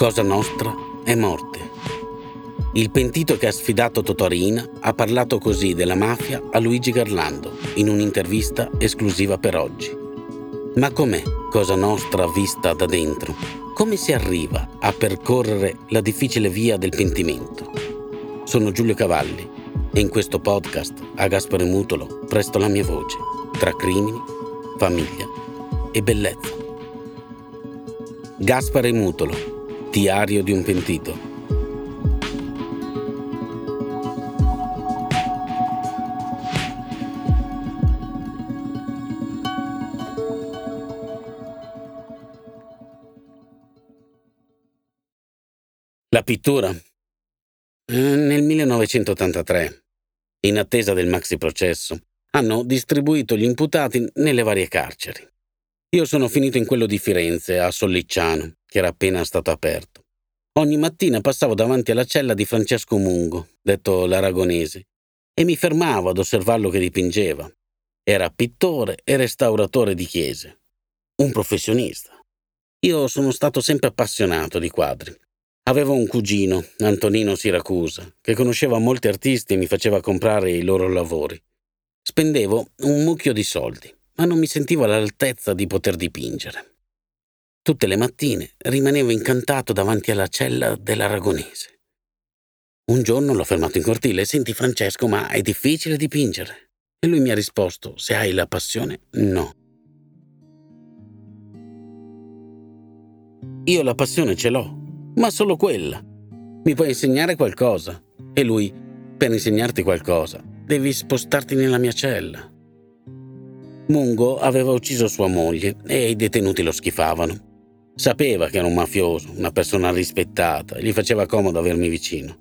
Cosa nostra è morte. Il pentito che ha sfidato Totorina ha parlato così della mafia a Luigi Garlando in un'intervista esclusiva per oggi. Ma com'è Cosa Nostra vista da dentro? Come si arriva a percorrere la difficile via del pentimento? Sono Giulio Cavalli e in questo podcast a Gaspare Mutolo presto la mia voce tra crimini, famiglia e bellezza. Gaspare Mutolo Diario di un pentito. La pittura. Eh, nel 1983, in attesa del maxi processo, hanno distribuito gli imputati nelle varie carceri. Io sono finito in quello di Firenze, a Sollicciano, che era appena stato aperto. Ogni mattina passavo davanti alla cella di Francesco Mungo, detto l'Aragonese, e mi fermavo ad osservarlo che dipingeva. Era pittore e restauratore di chiese. Un professionista. Io sono stato sempre appassionato di quadri. Avevo un cugino, Antonino Siracusa, che conosceva molti artisti e mi faceva comprare i loro lavori. Spendevo un mucchio di soldi ma non mi sentivo all'altezza di poter dipingere. Tutte le mattine rimanevo incantato davanti alla cella dell'aragonese. Un giorno l'ho fermato in cortile, senti Francesco, ma è difficile dipingere. E lui mi ha risposto, se hai la passione, no. Io la passione ce l'ho, ma solo quella. Mi puoi insegnare qualcosa? E lui, per insegnarti qualcosa, devi spostarti nella mia cella. Mungo aveva ucciso sua moglie e i detenuti lo schifavano. Sapeva che era un mafioso, una persona rispettata, e gli faceva comodo avermi vicino.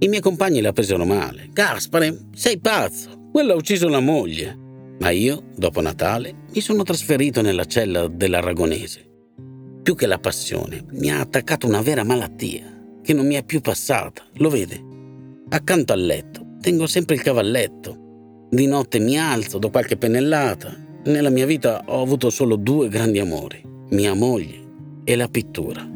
I miei compagni la presero male. Gaspare, sei pazzo, quello ha ucciso la moglie. Ma io, dopo Natale, mi sono trasferito nella cella dell'Aragonese. Più che la passione, mi ha attaccato una vera malattia, che non mi è più passata, lo vede. Accanto al letto tengo sempre il cavalletto. Di notte mi alzo, do qualche pennellata, nella mia vita ho avuto solo due grandi amori, mia moglie e la pittura.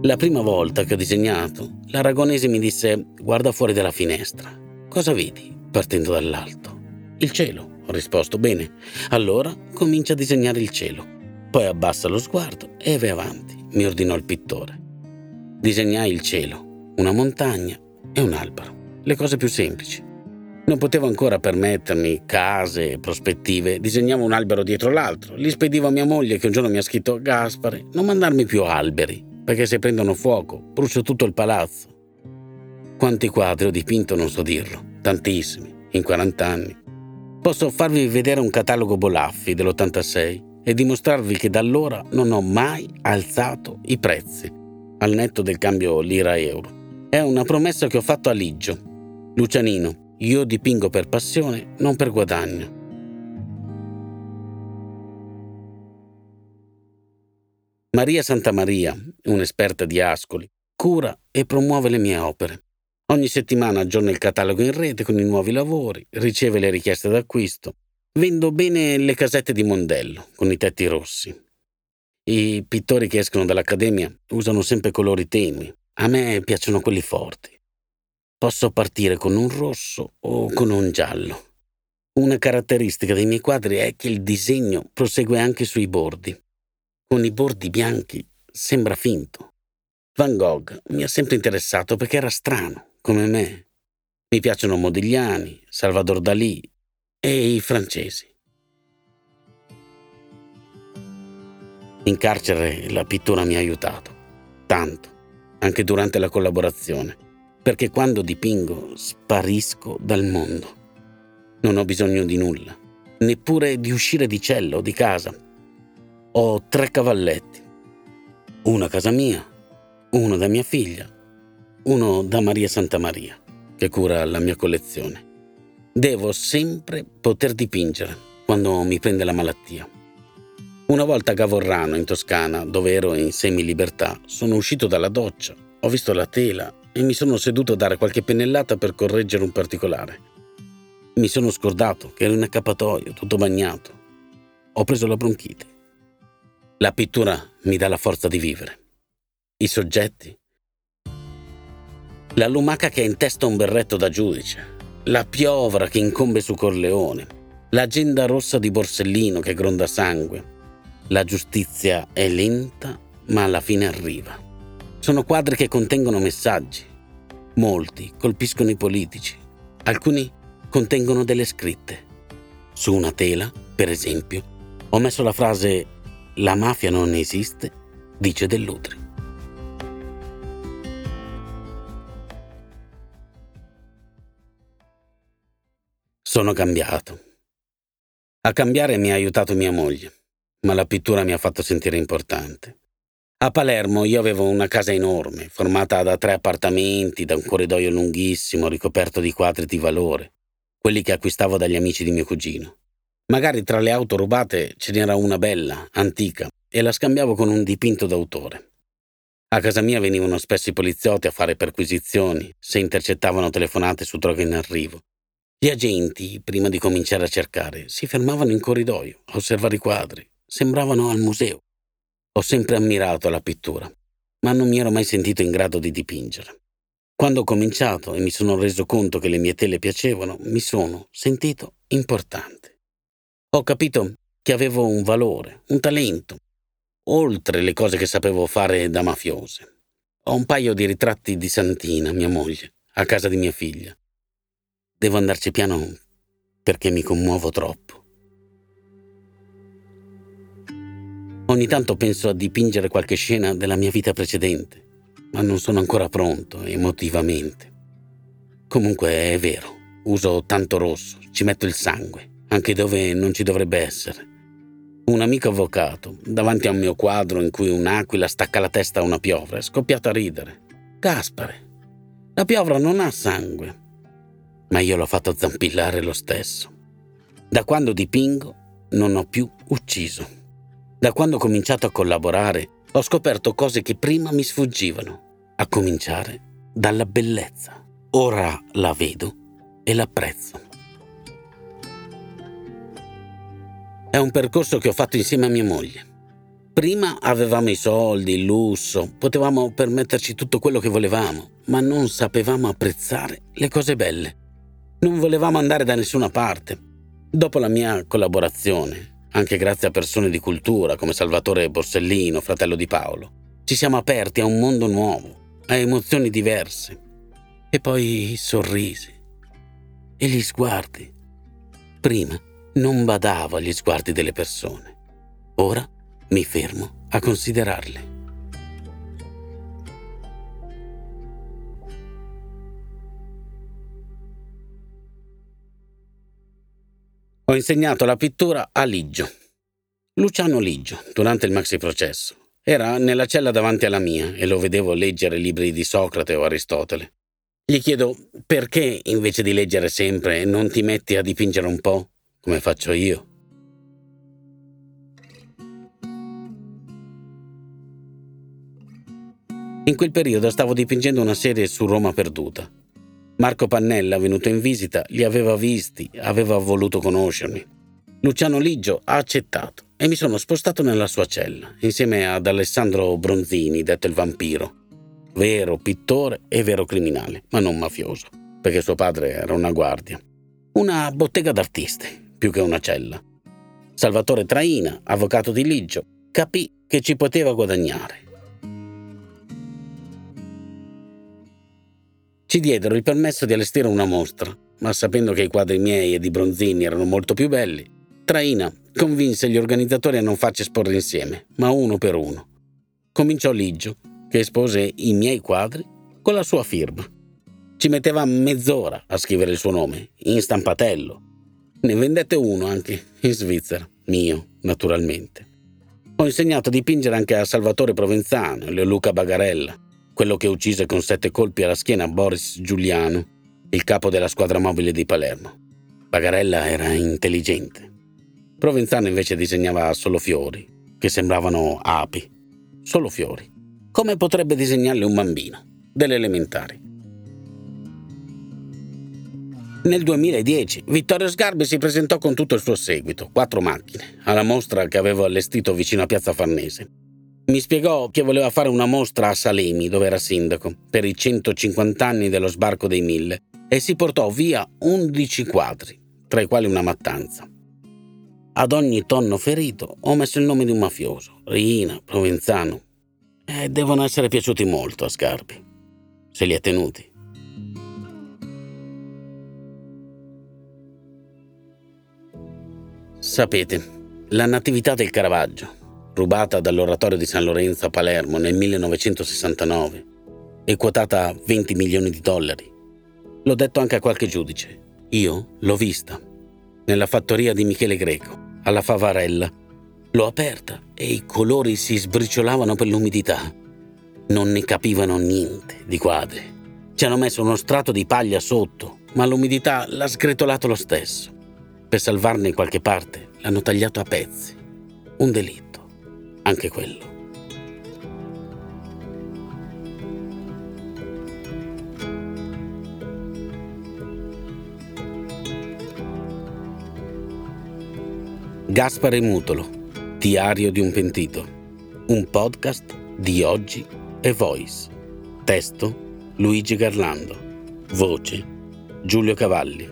La prima volta che ho disegnato, l'aragonese mi disse guarda fuori dalla finestra. Cosa vedi partendo dall'alto? Il cielo, ho risposto. Bene, allora comincia a disegnare il cielo. Poi abbassa lo sguardo e vai avanti, mi ordinò il pittore. Disegnai il cielo, una montagna e un albero, le cose più semplici. Non potevo ancora permettermi case e prospettive. Disegnavo un albero dietro l'altro. Li spedivo a mia moglie che un giorno mi ha scritto Gaspare, non mandarmi più alberi, perché se prendono fuoco brucio tutto il palazzo. Quanti quadri ho dipinto non so dirlo, tantissimi, in 40 anni. Posso farvi vedere un catalogo Bolaffi dell'86 e dimostrarvi che da allora non ho mai alzato i prezzi, al netto del cambio lira-euro. È una promessa che ho fatto a Liggio. Lucianino, io dipingo per passione, non per guadagno. Maria Santamaria, un'esperta di Ascoli, cura e promuove le mie opere. Ogni settimana aggiorna il catalogo in rete con i nuovi lavori, riceve le richieste d'acquisto. Vendo bene le casette di Mondello, con i tetti rossi. I pittori che escono dall'accademia usano sempre colori tenui. A me piacciono quelli forti. Posso partire con un rosso o con un giallo. Una caratteristica dei miei quadri è che il disegno prosegue anche sui bordi. Con i bordi bianchi sembra finto. Van Gogh mi ha sempre interessato perché era strano, come me. Mi piacciono Modigliani, Salvador Dalì e i francesi. In carcere la pittura mi ha aiutato, tanto, anche durante la collaborazione. Perché quando dipingo sparisco dal mondo. Non ho bisogno di nulla, neppure di uscire di cella o di casa. Ho tre cavalletti, uno a casa mia, uno da mia figlia, uno da Maria Santa Maria, che cura la mia collezione. Devo sempre poter dipingere quando mi prende la malattia. Una volta a Gavorrano, in Toscana, dove ero in semi-libertà, sono uscito dalla doccia, ho visto la tela e mi sono seduto a dare qualche pennellata per correggere un particolare. Mi sono scordato che ero in accappatoio, tutto bagnato. Ho preso la bronchite. La pittura mi dà la forza di vivere. I soggetti. La lumaca che ha in testa un berretto da giudice. La piovra che incombe su Corleone. L'agenda rossa di Borsellino che gronda sangue la giustizia è lenta, ma alla fine arriva. Sono quadri che contengono messaggi. Molti colpiscono i politici, alcuni contengono delle scritte. Su una tela, per esempio, ho messo la frase La mafia non esiste, dice Dell'Utri. Sono cambiato. A cambiare mi ha aiutato mia moglie ma la pittura mi ha fatto sentire importante. A Palermo io avevo una casa enorme, formata da tre appartamenti, da un corridoio lunghissimo ricoperto di quadri di valore, quelli che acquistavo dagli amici di mio cugino. Magari tra le auto rubate ce n'era una bella, antica, e la scambiavo con un dipinto d'autore. A casa mia venivano spesso i poliziotti a fare perquisizioni, se intercettavano telefonate su droghe in arrivo. Gli agenti, prima di cominciare a cercare, si fermavano in corridoio a osservare i quadri, sembravano al museo. Ho sempre ammirato la pittura, ma non mi ero mai sentito in grado di dipingere. Quando ho cominciato e mi sono reso conto che le mie tele piacevano, mi sono sentito importante. Ho capito che avevo un valore, un talento, oltre le cose che sapevo fare da mafiose. Ho un paio di ritratti di Santina, mia moglie, a casa di mia figlia. Devo andarci piano perché mi commuovo troppo. Ogni tanto penso a dipingere qualche scena della mia vita precedente, ma non sono ancora pronto emotivamente. Comunque è vero, uso tanto rosso, ci metto il sangue, anche dove non ci dovrebbe essere. Un amico avvocato, davanti a un mio quadro in cui un'aquila stacca la testa a una piovra, è scoppiato a ridere. Gaspare, la piovra non ha sangue. Ma io l'ho fatto zampillare lo stesso. Da quando dipingo non ho più ucciso. Da quando ho cominciato a collaborare ho scoperto cose che prima mi sfuggivano, a cominciare dalla bellezza. Ora la vedo e l'apprezzo. È un percorso che ho fatto insieme a mia moglie. Prima avevamo i soldi, il lusso, potevamo permetterci tutto quello che volevamo, ma non sapevamo apprezzare le cose belle. Non volevamo andare da nessuna parte. Dopo la mia collaborazione, anche grazie a persone di cultura come Salvatore Borsellino, fratello di Paolo. Ci siamo aperti a un mondo nuovo, a emozioni diverse. E poi i sorrisi e gli sguardi. Prima non badavo agli sguardi delle persone. Ora mi fermo a considerarli. Ho insegnato la pittura a Liggio. Luciano Liggio, durante il maxi processo. Era nella cella davanti alla mia e lo vedevo leggere libri di Socrate o Aristotele. Gli chiedo perché invece di leggere sempre non ti metti a dipingere un po', come faccio io. In quel periodo stavo dipingendo una serie su Roma perduta. Marco Pannella, venuto in visita, li aveva visti, aveva voluto conoscermi. Luciano Liggio ha accettato e mi sono spostato nella sua cella, insieme ad Alessandro Bronzini, detto il vampiro. Vero pittore e vero criminale, ma non mafioso, perché suo padre era una guardia. Una bottega d'artisti, più che una cella. Salvatore Traina, avvocato di Liggio, capì che ci poteva guadagnare Ci diedero il permesso di allestire una mostra, ma sapendo che i quadri miei e di Bronzini erano molto più belli, Traina convinse gli organizzatori a non farci esporre insieme, ma uno per uno. Cominciò Liggio, che espose i miei quadri con la sua firma. Ci metteva mezz'ora a scrivere il suo nome, in stampatello. Ne vendette uno anche in Svizzera, mio, naturalmente. Ho insegnato a dipingere anche a Salvatore Provenzano e Luca Bagarella, quello che uccise con sette colpi alla schiena Boris Giuliano, il capo della squadra mobile di Palermo. Bagarella era intelligente. Provenzano invece disegnava solo fiori, che sembravano api. Solo fiori. Come potrebbe disegnarli un bambino, delle elementari. Nel 2010 Vittorio Sgarbi si presentò con tutto il suo seguito, quattro macchine, alla mostra che avevo allestito vicino a Piazza Farnese. Mi spiegò che voleva fare una mostra a Salemi, dove era sindaco, per i 150 anni dello sbarco dei Mille, e si portò via 11 quadri, tra i quali una mattanza. Ad ogni tonno ferito ho messo il nome di un mafioso, Rina, Provenzano, e devono essere piaciuti molto a Sgarbi. Se li ha tenuti. Sapete, la Natività del Caravaggio, rubata dall'oratorio di San Lorenzo a Palermo nel 1969 e quotata a 20 milioni di dollari. L'ho detto anche a qualche giudice. Io l'ho vista. Nella fattoria di Michele Greco, alla Favarella. L'ho aperta e i colori si sbriciolavano per l'umidità. Non ne capivano niente di quadri. Ci hanno messo uno strato di paglia sotto, ma l'umidità l'ha sgretolato lo stesso. Per salvarne qualche parte l'hanno tagliato a pezzi. Un delitto, anche quello. Gaspare Mutolo, Diario di un pentito. Un podcast di oggi e Voice. Testo Luigi Garlando. Voce Giulio Cavalli.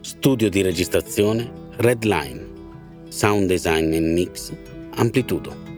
Studio di registrazione Redline. Sound design e mix Amplitudo.